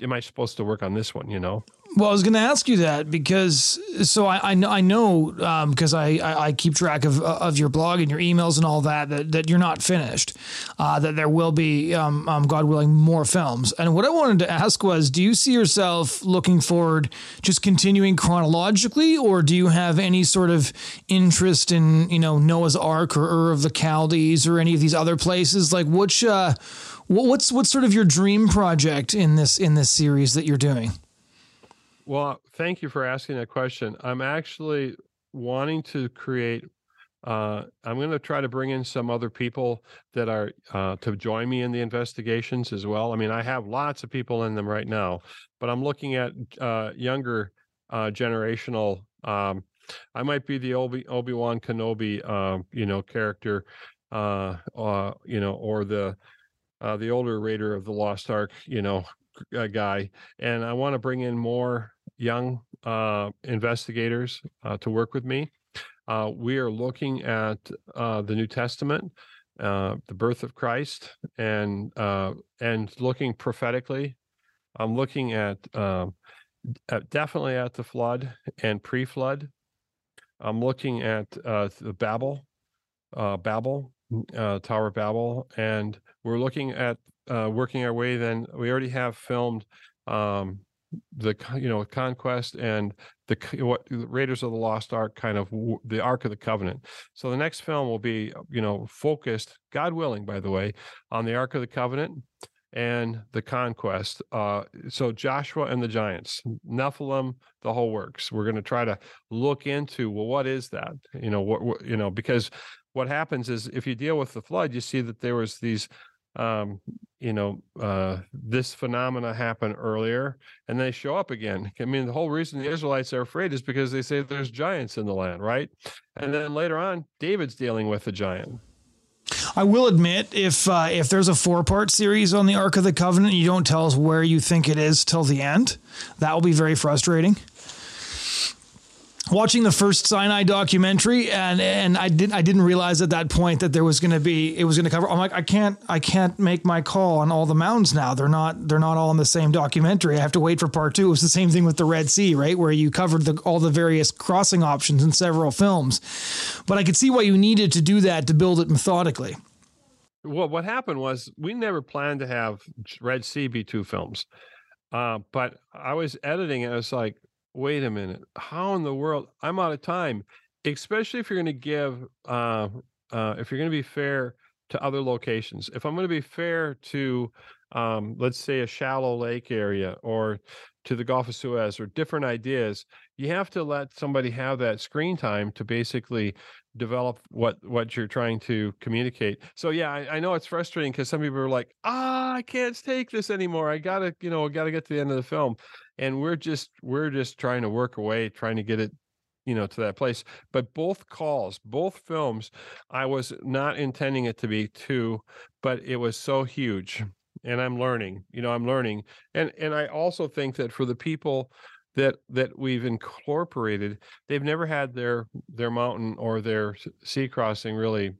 Am I supposed to work on this one? You know. Well, I was going to ask you that because so I I know I know because um, I, I, I keep track of of your blog and your emails and all that that, that you're not finished, uh, that there will be um, um, God willing more films. And what I wanted to ask was, do you see yourself looking forward just continuing chronologically, or do you have any sort of interest in you know Noah's Ark or Ur of the Chaldees or any of these other places? Like which uh, what's what's sort of your dream project in this in this series that you're doing? Well, thank you for asking that question. I'm actually wanting to create. Uh, I'm going to try to bring in some other people that are uh, to join me in the investigations as well. I mean, I have lots of people in them right now, but I'm looking at uh, younger uh, generational. Um, I might be the Obi Obi Wan Kenobi, uh, you know, character, uh, uh, you know, or the the older Raider of the Lost Ark, you know, guy, and I want to bring in more young uh, investigators uh, to work with me. Uh, we are looking at uh, the New Testament, uh, the birth of Christ, and and looking prophetically. I'm looking at, um, at definitely at the flood and pre-flood. I'm looking at the Babel, Babel, Tower of Babel, and we're looking at working our way. Then we already have filmed um, the you know conquest and the what Raiders of the Lost Ark kind of the Ark of the Covenant. So the next film will be you know focused, God willing, by the way, on the Ark of the Covenant and the conquest. Uh, so Joshua and the giants, Nephilim, the whole works. We're going to try to look into well, what is that? You know what, what you know because what happens is if you deal with the flood, you see that there was these um, you know, uh, this phenomena happened earlier and they show up again. I mean, the whole reason the Israelites are afraid is because they say there's giants in the land, right? And then later on, David's dealing with a giant. I will admit, if uh, if there's a four part series on the Ark of the Covenant, you don't tell us where you think it is till the end. That will be very frustrating watching the first Sinai documentary, and and I didn't I didn't realize at that point that there was going to be it was going to cover. I'm like I can't I can't make my call on all the mountains now. They're not they're not all in the same documentary. I have to wait for part two. It was the same thing with the Red Sea, right, where you covered the, all the various crossing options in several films. But I could see why you needed to do that to build it methodically. Well, what happened was we never planned to have Red Sea be two films. Uh, but I was editing it. I was like, wait a minute, how in the world? I'm out of time. Especially if you're going to give, uh, uh, if you're going to be fair to other locations. If I'm going to be fair to, um, let's say, a shallow lake area or to the Gulf of Suez or different ideas, you have to let somebody have that screen time to basically develop what what you're trying to communicate. So yeah, I, I know it's frustrating because some people are like, ah, I can't take this anymore. I gotta, you know, gotta get to the end of the film and we're just we're just trying to work away trying to get it you know to that place but both calls both films i was not intending it to be two but it was so huge and i'm learning you know i'm learning and and i also think that for the people that that we've incorporated they've never had their their mountain or their sea crossing really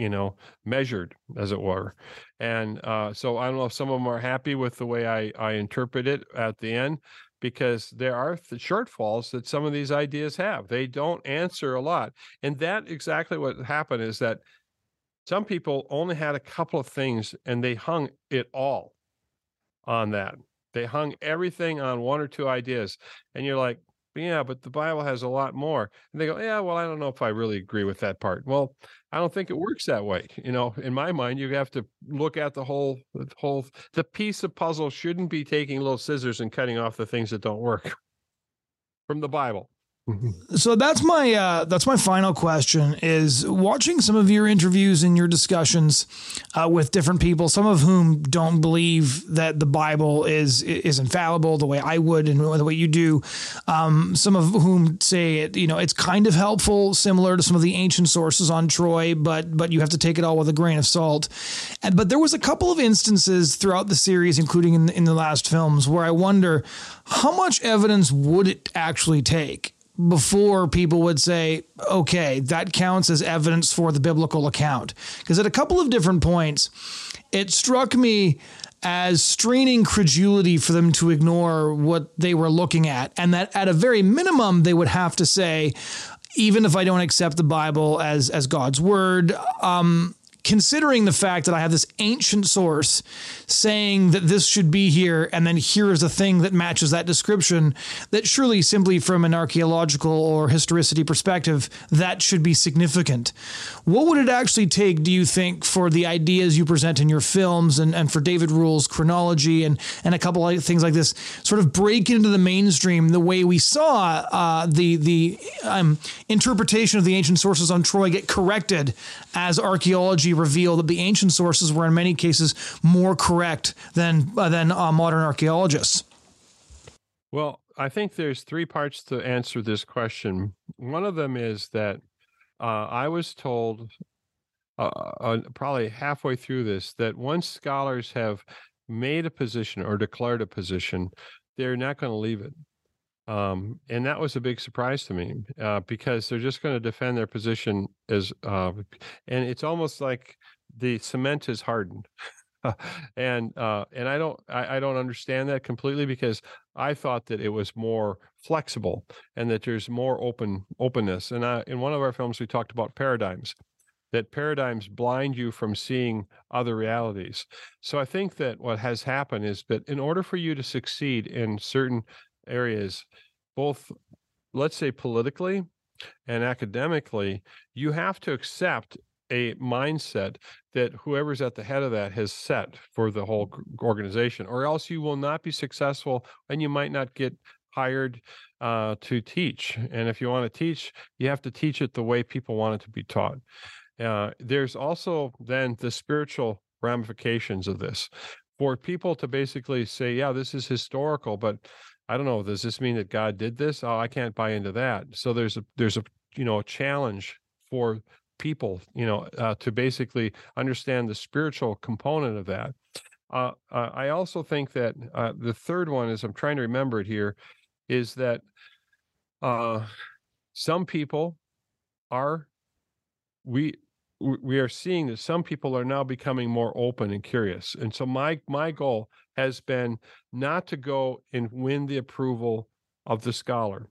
you know, measured, as it were. And uh, so I don't know if some of them are happy with the way I, I interpret it at the end, because there are the shortfalls that some of these ideas have. They don't answer a lot. And that exactly what happened is that some people only had a couple of things and they hung it all on that. They hung everything on one or two ideas. And you're like, yeah, but the Bible has a lot more. And they go, yeah, well, I don't know if I really agree with that part. Well, I don't think it works that way. You know, in my mind, you have to look at the whole, the whole, the piece of puzzle shouldn't be taking little scissors and cutting off the things that don't work from the Bible. So that's my uh, that's my final question. Is watching some of your interviews and your discussions uh, with different people, some of whom don't believe that the Bible is is infallible the way I would and the way you do. Um, some of whom say it, you know, it's kind of helpful, similar to some of the ancient sources on Troy, but but you have to take it all with a grain of salt. And, but there was a couple of instances throughout the series, including in in the last films, where I wonder how much evidence would it actually take before people would say, okay, that counts as evidence for the biblical account. Because at a couple of different points, it struck me as straining credulity for them to ignore what they were looking at, and that at a very minimum, they would have to say, even if I don't accept the Bible as as God's word, um, considering the fact that I have this ancient source saying that this should be here, and then here is a thing that matches that description, that surely simply from an archaeological or historicity perspective, that should be significant. What would it actually take, do you think, for the ideas you present in your films and, and for David Rohl's chronology and, and a couple of things like this sort of break into the mainstream the way we saw uh, the, the um, interpretation of the ancient sources on Troy get corrected as archaeology reveal that the ancient sources were in many cases more correct than uh, than uh, modern archaeologists? Well, I think there's three parts to answer this question. One of them is that uh, I was told uh, uh, probably halfway through this that once scholars have made a position or declared a position, they're not going to leave it. Um, and that was a big surprise to me uh, because they're just going to defend their position as, uh, and it's almost like the cement is hardened. and uh, and I don't I, I, don't understand that completely because I thought that it was more flexible and that there's more open openness. And I, in one of our films, we talked about paradigms, that paradigms blind you from seeing other realities. So I think that what has happened is that in order for you to succeed in certain areas, both, let's say, politically and academically, you have to accept a mindset that whoever's at the head of that has set for the whole organization, or else you will not be successful and you might not get hired uh, to teach. And if you want to teach, you have to teach it the way people want it to be taught. Uh, there's also then the spiritual ramifications of this for people to basically say, yeah, this is historical, but I don't know. Does this mean that God did this? Oh, I can't buy into that. So there's a there's a you know a challenge for people, you know, uh, to basically understand the spiritual component of that. Uh, uh, I also think that uh, the third one is I'm trying to remember it here, is that uh, some people are we we are seeing that some people are now becoming more open and curious. And so my my goal has been not to go and win the approval of the scholar.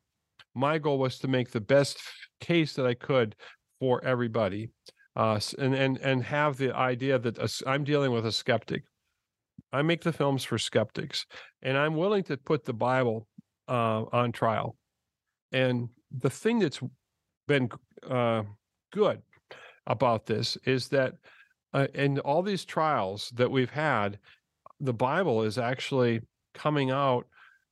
My goal was to make the best case that i could for everybody uh, and and and have the idea that i'm dealing with a skeptic. I make the films for skeptics and i'm willing to put the bible uh, on trial. And the thing that's been uh, good about this is that uh, in all these trials that we've had, the Bible is actually coming out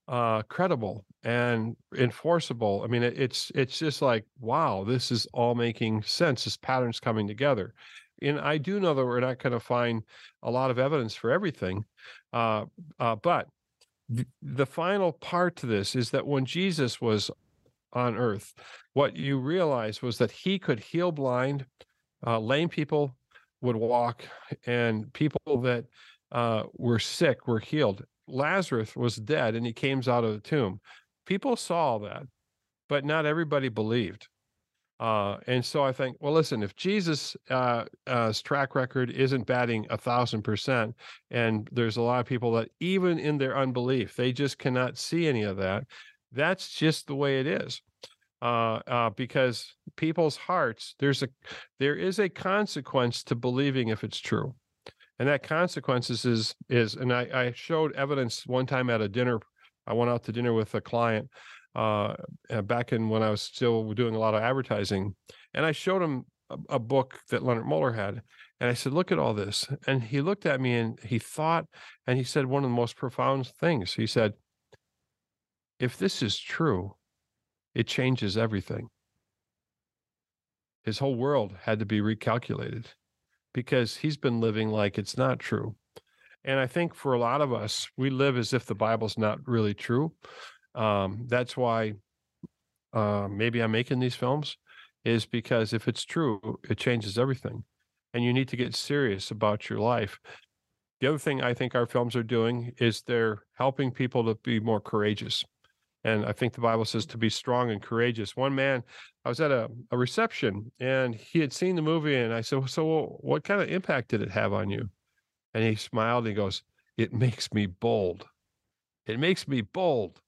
uh, credible and enforceable. I mean, it, it's it's just like wow, this is all making sense. This pattern's coming together, and I do know that we're not going to find a lot of evidence for everything, uh, uh, but the final part to this is that when Jesus was on earth, what you realize was that he could heal blind, uh, lame people would walk, and people that uh, were sick were healed. Lazarus was dead, and he came out of the tomb. People saw that, but not everybody believed. Uh, and so I think, well, listen, if Jesus' uh, uh, track record isn't batting a thousand percent, and there's a lot of people that even in their unbelief, they just cannot see any of that. That's just the way it is uh, uh, because people's hearts there's a there is a consequence to believing if it's true. And that consequences is is and I, I showed evidence one time at a dinner i went out to dinner with a client uh, uh back in when i was still doing a lot of advertising and i showed him a, a book that Lennart Moeller had and i said look at all this and he looked at me and he thought and he said one of the most profound things. He said if this is true it changes everything. His whole world had to be recalculated because he's been living like it's not true. And I think for a lot of us, we live as if the Bible's not really true. Um, that's why uh, maybe I'm making these films, is because if it's true, it changes everything. And you need to get serious about your life. The other thing I think our films are doing is they're helping people to be more courageous. And I think the Bible says to be strong and courageous. One man, I was at a, a reception and he had seen the movie, and I said, So, what kind of impact did it have on you? And he smiled and he goes, it makes me bold. It makes me bold.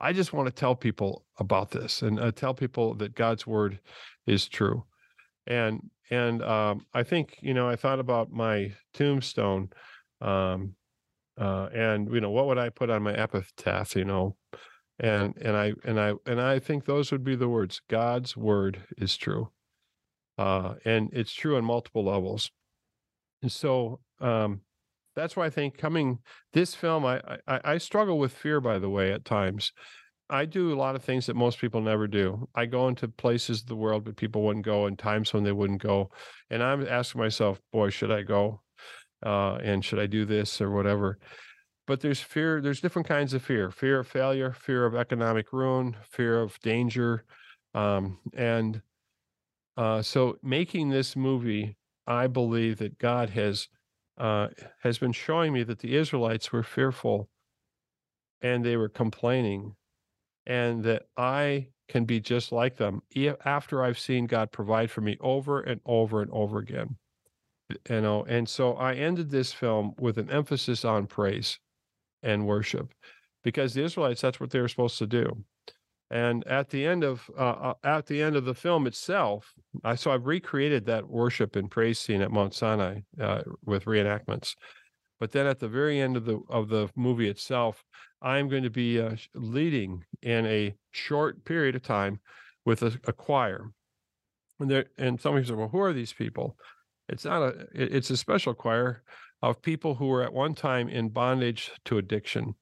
I just want to tell people about this and uh, tell people that God's word is true. And and um, I think you know I thought about my tombstone, um, uh, and you know what would I put on my epitaph? You know, and and I and I and I think those would be the words. God's word is true, uh, and it's true on multiple levels. And so um, that's why I think coming this film, I, I I struggle with fear. By the way, at times, I do a lot of things that most people never do. I go into places of the world, but people wouldn't go, and times when they wouldn't go, and I'm asking myself, boy, should I go? Uh, and should I do this or whatever? But there's fear. There's different kinds of fear: fear of failure, fear of economic ruin, fear of danger, um, and uh, so making this movie, I believe that God has uh, has been showing me that the Israelites were fearful and they were complaining, and that I can be just like them after I've seen God provide for me over and over and over again. You know, and so I ended this film with an emphasis on praise and worship because the Israelites, that's what they were supposed to do. And at the end of uh, uh, at the end of the film itself, I so I've recreated that worship and praise scene at Mount Sinai uh, with reenactments. But then at the very end of the of the movie itself, I'm going to be uh, leading in a short period of time with a, a choir. And there and some people say, "Well, who are these people?" It's not a it's a special choir of people who were at one time in bondage to addiction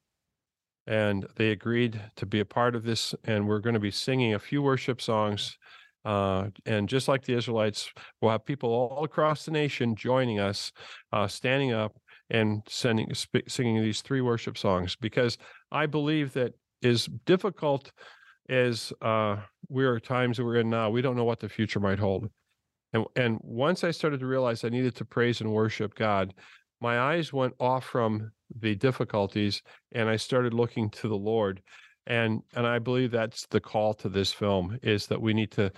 and they agreed to be a part of this. And we're going to be singing a few worship songs. Uh, and just like the Israelites, we'll have people all across the nation joining us, uh, standing up and sending, sp- singing these three worship songs. Because I believe that as difficult as uh, we are times that we're in now, we don't know what the future might hold. And, and once I started to realize I needed to praise and worship God, my eyes went off from the difficulties and I started looking to the Lord. And and I believe that's the call to this film is that we need to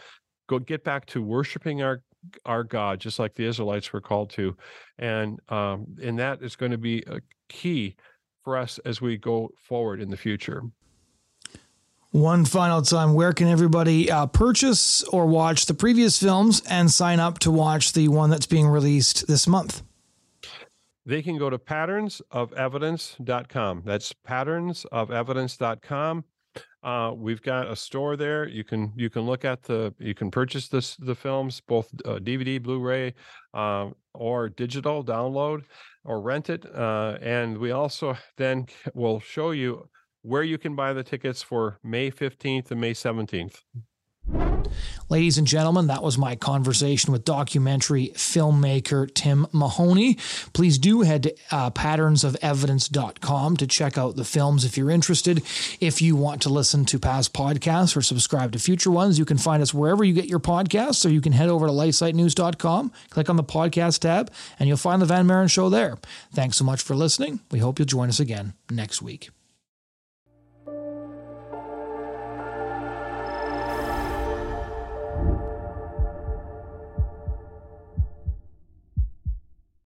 go get back to worshiping our our God, just like the Israelites were called to, and um, and that is going to be a key for us as we go forward in the future. One final time, where can everybody uh, purchase or watch the previous films and sign up to watch the one that's being released this month? They can go to patternsofevidence.com. That's patternsofevidence.com. Uh, we've got a store there. You can you can look at the you can purchase this the films both uh, DVD, Blu-ray, uh, or digital download or rent it. Uh, and we also then will show you where you can buy the tickets for May 15th and May 17th. Ladies and gentlemen, that was my conversation with documentary filmmaker Tim Mahoney. Please do head to uh, patternsofevidence.com to check out the films if you're interested. If you want to listen to past podcasts or subscribe to future ones, you can find us wherever you get your podcasts, or you can head over to lifesitenews.com, click on the podcast tab, and you'll find The Van Maren Show there. Thanks so much for listening. We hope you'll join us again next week.